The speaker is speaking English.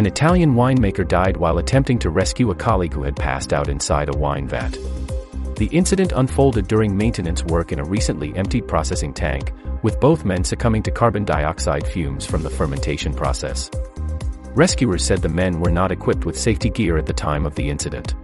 An Italian winemaker died while attempting to rescue a colleague who had passed out inside a wine vat. The incident unfolded during maintenance work in a recently emptied processing tank, with both men succumbing to carbon dioxide fumes from the fermentation process. Rescuers said the men were not equipped with safety gear at the time of the incident.